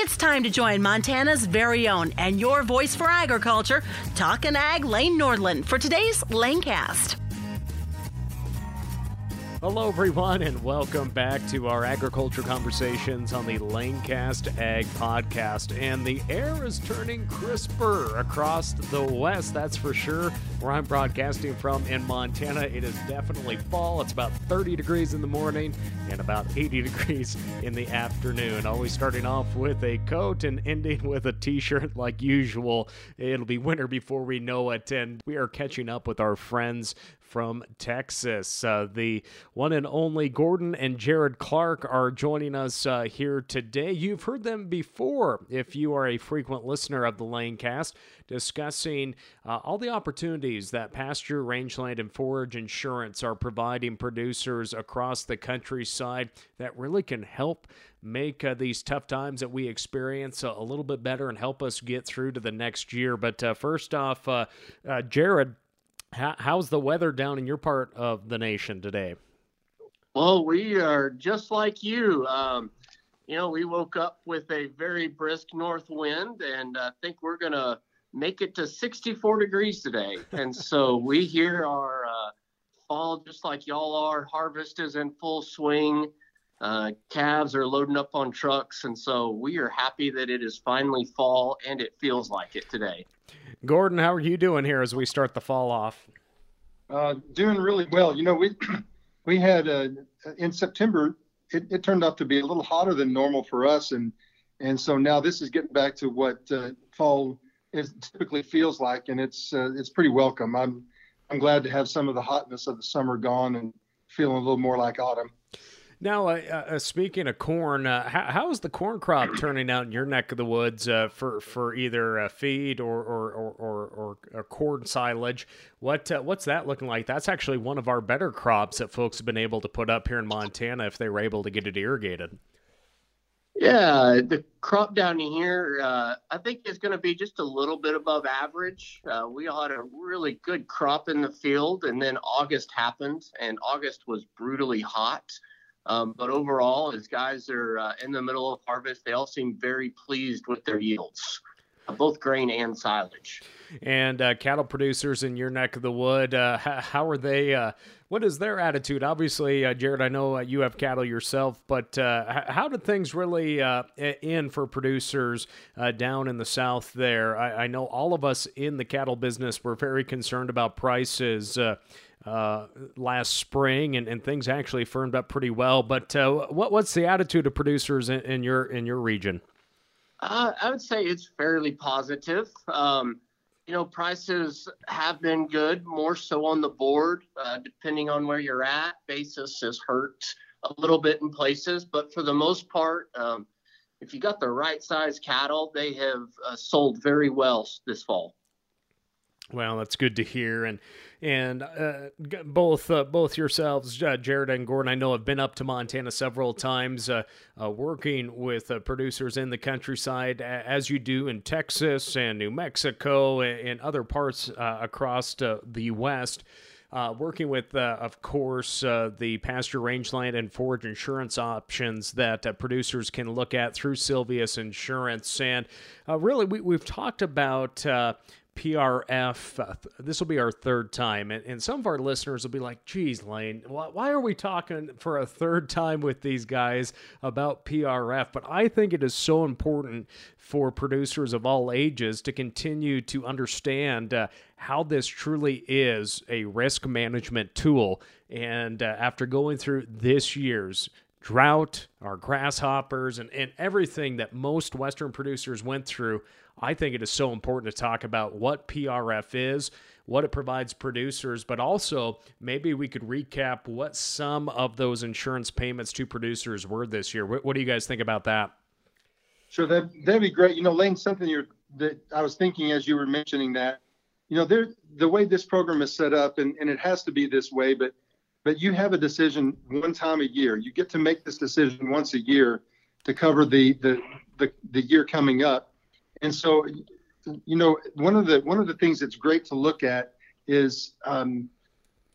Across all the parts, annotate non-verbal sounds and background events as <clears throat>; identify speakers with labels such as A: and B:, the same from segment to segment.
A: It's time to join Montana's very own and your voice for agriculture, Talkin' Ag Lane Nordlund, for today's Lanecast.
B: Hello, everyone, and welcome back to our agriculture conversations on the Lanecast Ag Podcast. And the air is turning crisper across the west, that's for sure. Where I'm broadcasting from in Montana, it is definitely fall. It's about 30 degrees in the morning and about 80 <laughs> degrees in the afternoon. Always starting off with a coat and ending with a t shirt like usual. It'll be winter before we know it, and we are catching up with our friends from Texas. Uh, the one and only Gordon and Jared Clark are joining us uh, here today. You've heard them before if you are a frequent listener of the Lanecast, discussing uh, all the opportunities that pasture, rangeland, and forage insurance are providing producers across the countryside that really can help make uh, these tough times that we experience a, a, little bit better and help us get through to the next year. But uh, first off, uh, uh Jared, how, how's the weather down in your part of the nation today?
C: Well, we are just like you. Um, you know, we woke up with a very brisk north wind, and I think we're going to make it to 64 degrees today. and so <laughs> we here are uh, fall just like y'all are. Harvest is in full swing. Uh, calves are loading up on trucks, and so we are happy that it is finally fall, and it feels like it today.
B: Gordon, how are you doing here as we start the fall off?
D: Uh, doing really well. You know, we <clears throat> we had uh, in September. It, it, turned out to be a little hotter than normal for us, and and so now this is getting back to what uh, fall is typically feels like, and it's uh, it's pretty welcome. I'm I'm glad to have some of the hotness of the summer gone and feeling a little more like autumn.
B: Now, uh, uh, speaking of corn, uh, how, how is the corn crop turning out in your neck of the woods uh, for for either feed or or, or, or, or corn silage? What what's that looking like? That's actually one of our better crops that folks have been able to put up here in Montana if they were able to get it irrigated.
C: Yeah, the crop down here, uh, I think is going to be just a little bit above average. we had a really good crop in the field, and then August happened, and August was brutally hot. Um, but overall, as guys are uh, in the middle of harvest, they all seem very pleased with their yields, uh, both grain and silage.
B: And uh, cattle producers in your neck of the wood, uh, how, are they? Uh, what is their attitude? Obviously, uh, Jared, I know you have cattle yourself, but how did things really end for producers down in the south there? I, I, know all of us in the cattle business were very concerned about prices uh, last spring, and, and things actually firmed up pretty well. But uh, what what's the attitude of producers in, in your in your region?
C: Uh, I would say it's fairly positive. Um, you know, prices have been good, more so on the board, uh, depending on where you're at. Basis has hurt a little bit in places, but for the most part, um, if you got the right size cattle, they have uh, sold very well this fall.
B: Well, that's good to hear, and and uh, both uh, both yourselves, uh, Jared and Gordon, I know have been up to Montana several times, uh, uh, working with uh, producers in the countryside, as you do in Texas and New Mexico and, other parts across the West. working with, of course, the pasture rangeland and forage insurance options that producers can look at through Silveus Insurance. And really, we, we've talked about PRF. Uh, this will be our third time, and, and, some of our listeners will be like, "Geez, Lane, why, why, are we talking for a third time with these guys about PRF?" But I think it is so important for producers of all ages to continue to understand uh, how this truly is a risk management tool. And uh, after going through this year's drought, our grasshoppers, and, and everything that most Western producers went through, I think it is so important to talk about what PRF is, what it provides producers, but also maybe we could recap what some of those insurance payments to producers were this year. What, what do you guys think about that?
D: Sure, that that'd be great. You know, Lane, something you're that I was thinking as you were mentioning that, you know, there the way this program is set up, and, and it has to be this way, but but you have a decision one time a year. You get to make this decision once a year to cover the the the, the year coming up. And so, you know, one of the one of the things that's great to look at is um,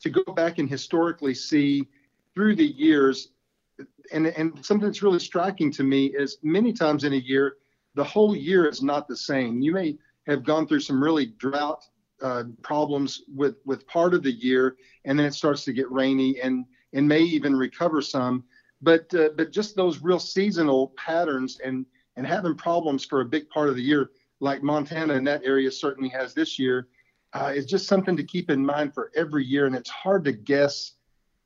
D: to go back and historically see through the years. And, and something that's really striking to me is many times in a year, the whole year is not the same. You may have gone through some really drought uh, problems with with part of the year, and then it starts to get rainy and and may even recover some. But uh, but just those real seasonal patterns and and having problems for a big part of the year, like Montana in that area certainly has this year, uh, is just something to keep in mind for every year. And it's hard to guess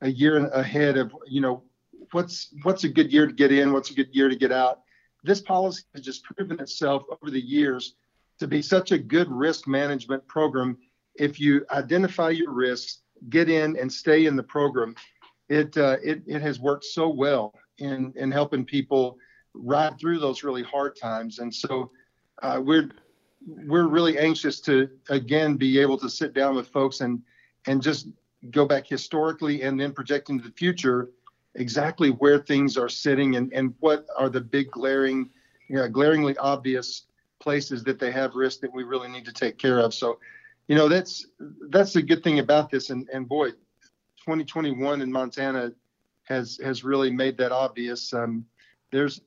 D: a year ahead of you know what's what's a good year to get in, what's a good year to get out. This policy has just proven itself over the years to be such a good risk management program. If you identify your risks, get in and stay in the program, it uh, it, it has worked so well in in helping people ride through those really hard times. And so uh, we're we're really anxious to again be able to sit down with folks and and just go back historically and then project into the future exactly where things are sitting and, and what are the big glaring, you know, glaringly obvious places that they have risk that we really need to take care of. So, you know, that's that's the good thing about this. And and boy, 2021 in Montana has has really made that obvious. Um, there's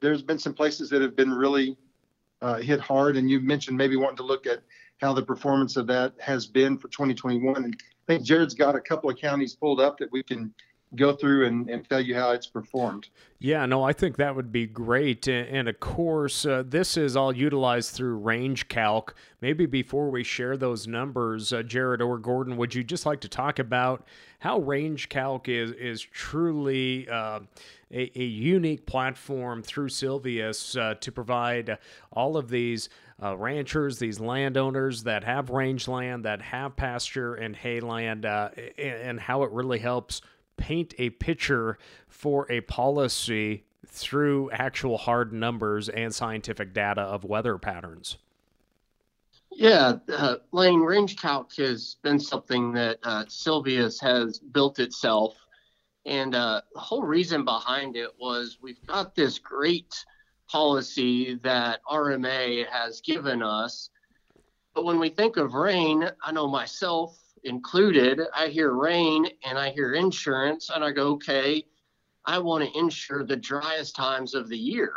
D: there's been some places that have been really uh, hit hard, and you mentioned maybe wanting to look at how the performance of that has been for 2021. And I think Jared's got a couple of counties pulled up that we can go through and, and tell you how it's performed.
B: Yeah, no, I think that would be great. And, and of course, uh, this is all utilized through Range Calc. Maybe before we share those numbers, uh, Jared or Gordon, would you just like to talk about how Range Calc is, is truly uh, a, a, unique platform through Silveus uh, to provide all of these uh, ranchers, these landowners that have rangeland, that have pasture and hayland, uh, and, and how it really helps paint a picture for a policy through actual hard numbers and scientific data of weather patterns?
C: Yeah, uh, Lane Range Calc has been something that uh, Silveus has built itself. And uh, the whole reason behind it was we've got this great policy that RMA has given us. But when we think of rain, I know myself, included, I hear rain and I hear insurance, and I go, okay, I want to insure the driest times of the year.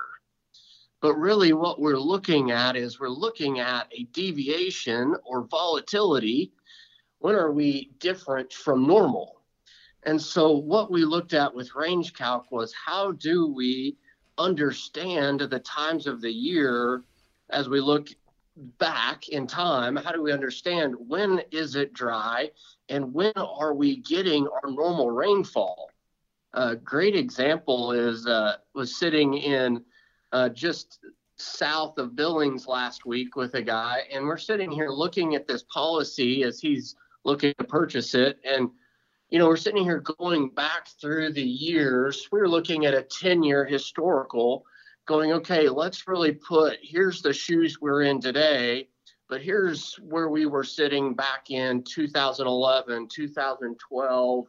C: But really, what we're looking at is we're looking at a deviation or volatility. When are we different from normal? And so, what we looked at with range calc was how do we understand the times of the year as we look back in time how do we understand when is it dry and when are we getting our normal rainfall? A great example is uh, was sitting in uh, just south of billings last week with a guy and we're sitting here looking at this policy as he's looking to purchase it. And you know we're sitting here going back through the years. We we're looking at a 10 year historical going, okay, let's really put here's the shoes we're in today, but here's where we were sitting back in 2011, 2012,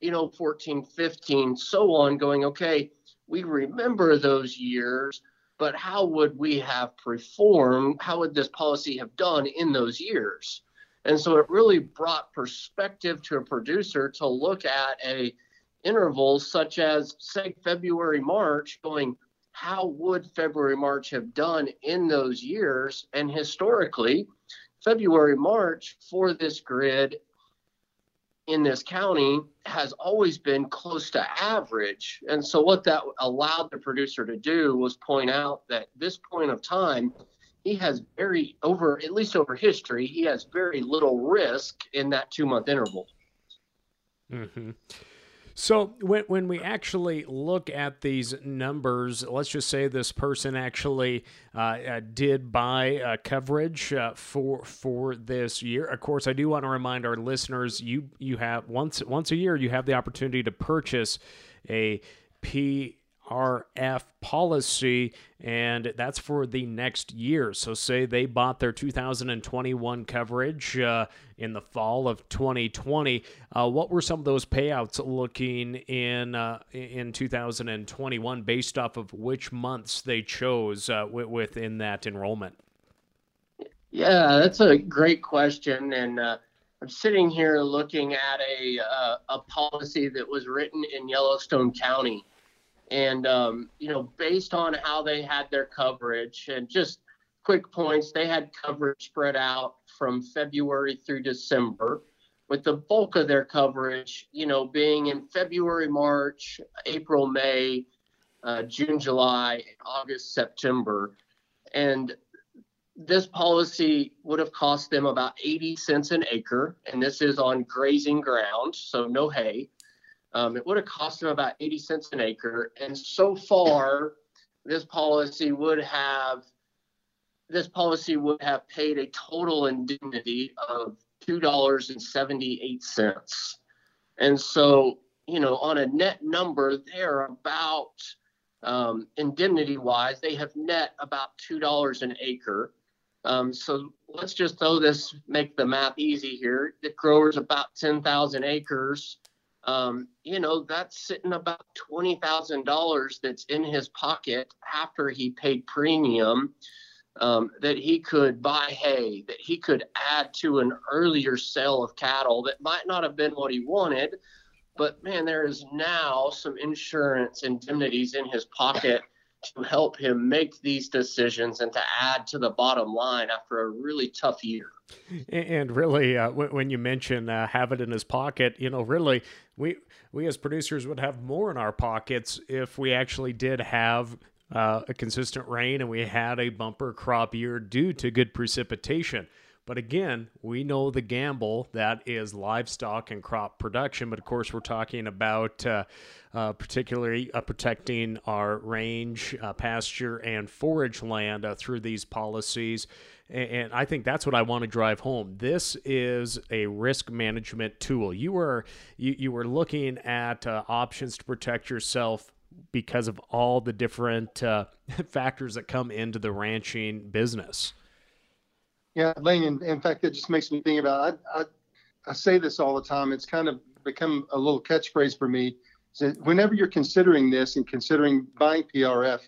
C: you know, 14, 15, so on, going, okay, we remember those years, but how would we have performed? How would this policy have done in those years? And so it really brought perspective to a producer to look at a intervals such as say February, March, going, how would February, March have done in those years? And historically, February, March for this grid in this county has always been close to average. And so, what that allowed the producer to do was point out that this point of time, he has very, over at least over history, he has very little risk in that two month interval.
B: Mm-hmm. So when when we actually look at these numbers, let's just say this person actually uh, uh, did buy uh, coverage uh, for for this year. Of course, I do want to remind our listeners you you have once once a year you have the opportunity to purchase a P RF policy, and that's for the next year. So, say they bought their 2021 coverage uh, in the fall of 2020. Uh, what were some of those payouts looking in uh, in 2021 based off of which months they chose uh, w- within that enrollment?
C: Yeah, that's a great question, and uh, I'm sitting here looking at a uh, a policy that was written in Yellowstone County And, um, you know, based on how they had their coverage and just quick points, they had coverage spread out from February through December, with the bulk of their coverage, you know, being in February, March, April, May, uh, June, July, August, September. And this policy would have cost them about 80 cents an acre, and this is on grazing ground, so no hay. Um, it would have cost them about 80 cents an acre, and so far, this policy would have this policy would have paid a total indemnity of two dollars and so you know on a net number, they're about um, indemnity wise, they have net about two dollars an acre. Um, so let's just throw this, make the math easy here. The grower's about 10,000 acres. Um, you know, that's sitting about $20,000 that's in his pocket after he paid premium um, that he could buy hay, that he could add to an earlier sale of cattle that might not have been what he wanted. But man, there is now some insurance indemnities in his pocket to help him make these decisions and to add to the bottom line after a really tough year.
B: And really, uh, when you mention uh, have it in his pocket, you know, really, we we as producers would have more in our pockets if we actually did have uh, a consistent rain and we had a bumper crop year due to good precipitation. But again, we know the gamble that is livestock and crop production. But of course, we're talking about uh, uh, particularly uh, protecting our range, uh, pasture, and forage land uh, through these policies. And, and I think that's what I want to drive home. This is a risk management tool. You were you, you were looking at uh, options to protect yourself because of all the different <laughs> factors that come into the ranching business.
D: Yeah, Lane. In, in fact, it just makes me think about. I, I, I say this all the time. It's kind of become a little catchphrase for me. Whenever you're considering this and considering buying PRF,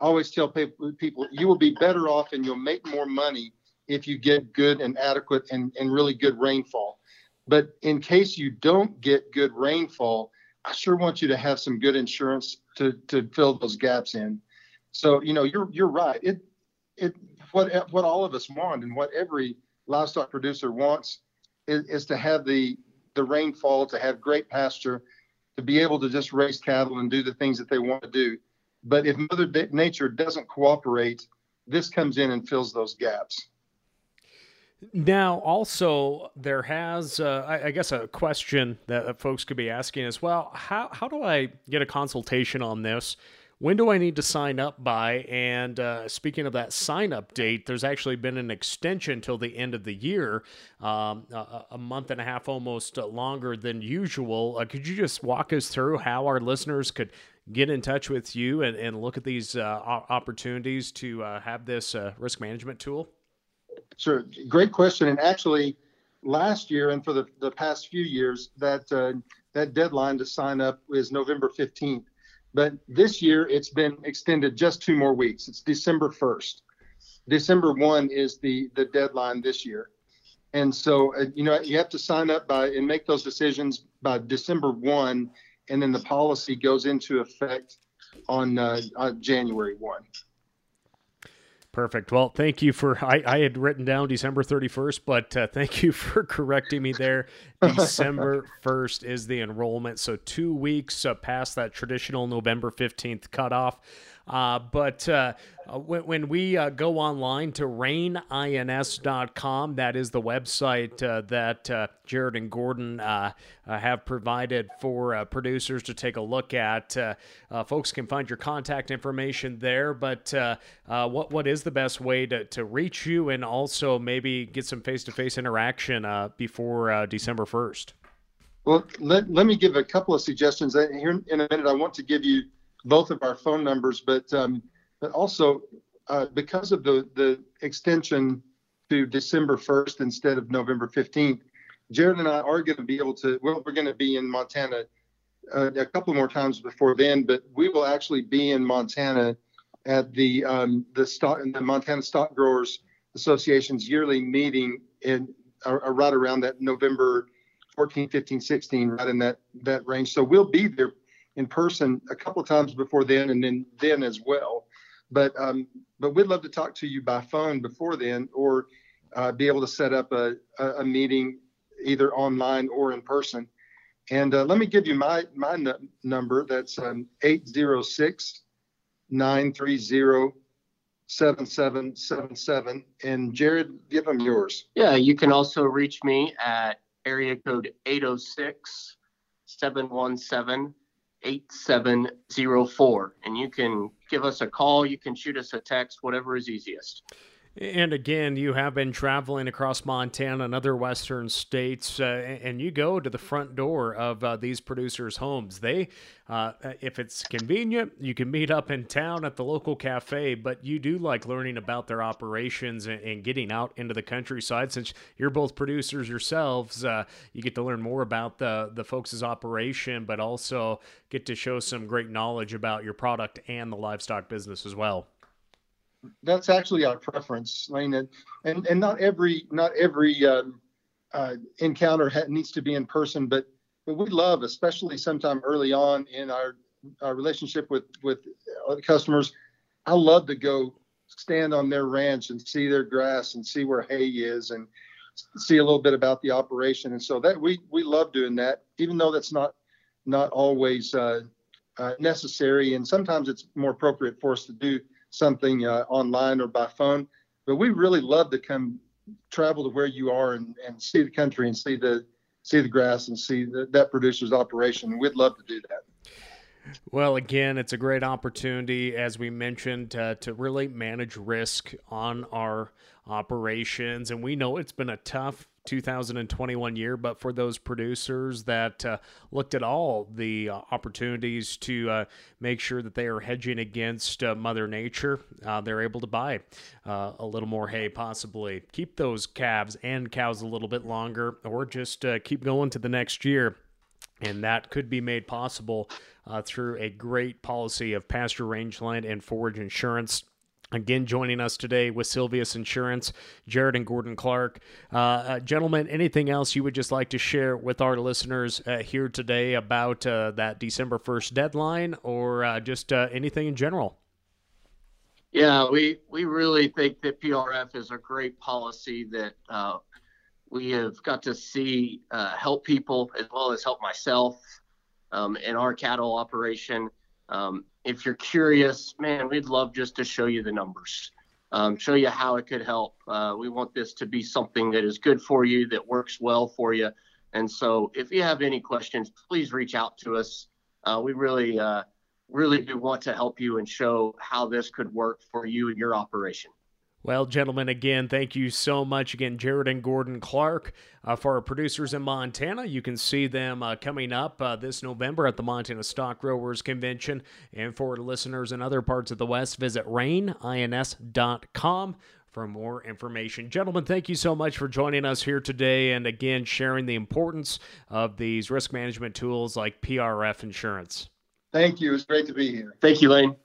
D: I always tell people you will be better off and you'll make more money if you get good and adequate and, and really good rainfall. But in case you don't get good rainfall, I sure want you to have some good insurance to to fill those gaps in. So you know you're you're right. It it what what all of us want and what every livestock producer wants is, is to have the the rainfall, to have great pasture, to be able to just raise cattle and do the things that they want to do. But if Mother Nature doesn't cooperate, this comes in and fills those gaps.
B: Now, also, there has, uh, I, I, guess, a question that folks could be asking as well. How, how do I get a consultation on this? When do I need to sign up by? And uh, speaking of that sign up date, there's actually been an extension till the end of the year, um, a, a, month and a half almost longer than usual. Uh, could you just walk us through how our listeners could get in touch with you and, and look at these uh, opportunities to uh, have this uh, risk management tool?
D: Sure. Great question. And actually, last year and for the, the past few years, that, uh, that deadline to sign up is November 15th. But this year it's been extended just two more weeks. It's December 1st. December 1 is the the deadline this year. And so uh, you know you have to sign up by and make those decisions by December 1 and then the policy goes into effect on, uh, on January 1.
B: Perfect. Well, thank you for. I, I had written down December 31st, but uh, thank you for <laughs> correcting me there. December 1st is the enrollment. So, two weeks uh, past that traditional November 15th cutoff. Uh, but uh, uh, when, when, we uh, go online to rainins.com, that is the website uh, that uh, Jared and Gordon have provided for producers to take a look at. folks can find your contact information there, but what what is the best way to, to reach you and also maybe get some face to face interaction before December 1st?
D: Well, let, let me give a couple of suggestions. Here in a minute, I want to give you both of our phone numbers, but um, but also uh, because of the the extension to December 1st instead of November 15th, Jared and I are going to be able to. Well, we're going to be in Montana uh, a couple more times before then, but we will actually be in Montana at the um, the stock the Montana Stock Growers Association's yearly meeting in uh, right around that November 14, 15, 16, right in that that range. So we'll be there in person a couple of times before then, and then then as well. But um, but we'd love to talk to you by phone before then, or uh, be able to set up a, a, meeting either online or in person. And uh, let me give you my my n- number. That's um, 806 930 7777. And Jared, give them yours.
C: Yeah, you can also reach me at area code 806 717 8704. And you can give us a call, you can shoot us a text, whatever is easiest.
B: And again, you have been traveling across Montana and other western states, uh, and you go to the front door of uh, these producers' homes. They, uh, if it's convenient, you can meet up in town at the local cafe, but you do like learning about their operations and, and getting out into the countryside. Since you're both producers yourselves, uh, you get to learn more about the, the folks' operation, but also get to show some great knowledge about your product and the livestock business as well
D: that's actually our preference, Lane. And and, and not every not every um, uh, encounter ha- needs to be in person, but but we love, especially sometime early on in our our relationship with with customers. I love to go stand on their ranch and see their grass and see where hay is and see a little bit about the operation. And so that we we love doing that, even though that's not not always uh, uh, necessary, and sometimes it's more appropriate for us to do something uh, online or by phone. But we really love to come travel to where you are and, and see the country and see the see the grass and see the, that producer's operation. We'd love to do that.
B: Well, again, it's a great opportunity, as we mentioned, uh, to really manage risk on our operations. And we know it's been a tough 2021 year, but for those producers that uh, looked at all the uh, opportunities to uh, make sure that they are hedging against uh, Mother Nature, uh, they're able to buy uh, a little more hay, possibly keep those calves and cows a little bit longer, or just keep going to the next year. And that could be made possible through a great policy of pasture rangeland and forage insurance. Again, joining us today with Silveus Insurance, Jared and Gordon Clark. Uh, uh, gentlemen, anything else you would just like to share with our listeners uh, here today about uh, that December 1st deadline or uh, just uh, anything in general?
C: Yeah, we, we really think that PRF is a great policy that we have got to see help people as well as help myself um, in our cattle operation. Um, if you're curious, man, we'd love just to show you the numbers, um, show you how it could help. Uh, we want this to be something that is good for you, that works well for you. And so, if you have any questions, please reach out to us. Uh, we really, uh, really do want to help you and show how this could work for you and your operation.
B: Well, gentlemen, again, thank you so much. Again, Jared and Gordon Clark uh, for our producers in Montana. You can see them uh, coming up uh, this November at the Montana Stock Growers Convention. And for listeners in other parts of the West, visit rainins.com for more information. Gentlemen, thank you so much for joining us here today and again sharing the importance of these risk management tools like PRF insurance.
D: Thank you. It's great to be here.
C: Thank you, Lane.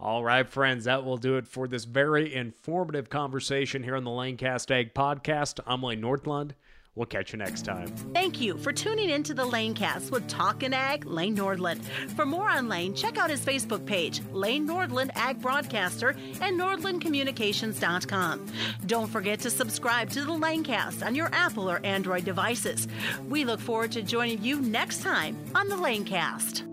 B: All right, friends, that will do it for this very informative conversation here on the Lanecast Ag Podcast. I'm Lane Nordlund. We'll catch you next time.
A: Thank you for tuning in to the Lanecast with Talkin' Ag, Lane Nordlund. For more on Lane, check out his Facebook page, Lane Nordlund Ag Broadcaster, and NordlundCommunications.com. Don't forget to subscribe to the Lanecast on your Apple or Android devices. We look forward to joining you next time on the Lanecast.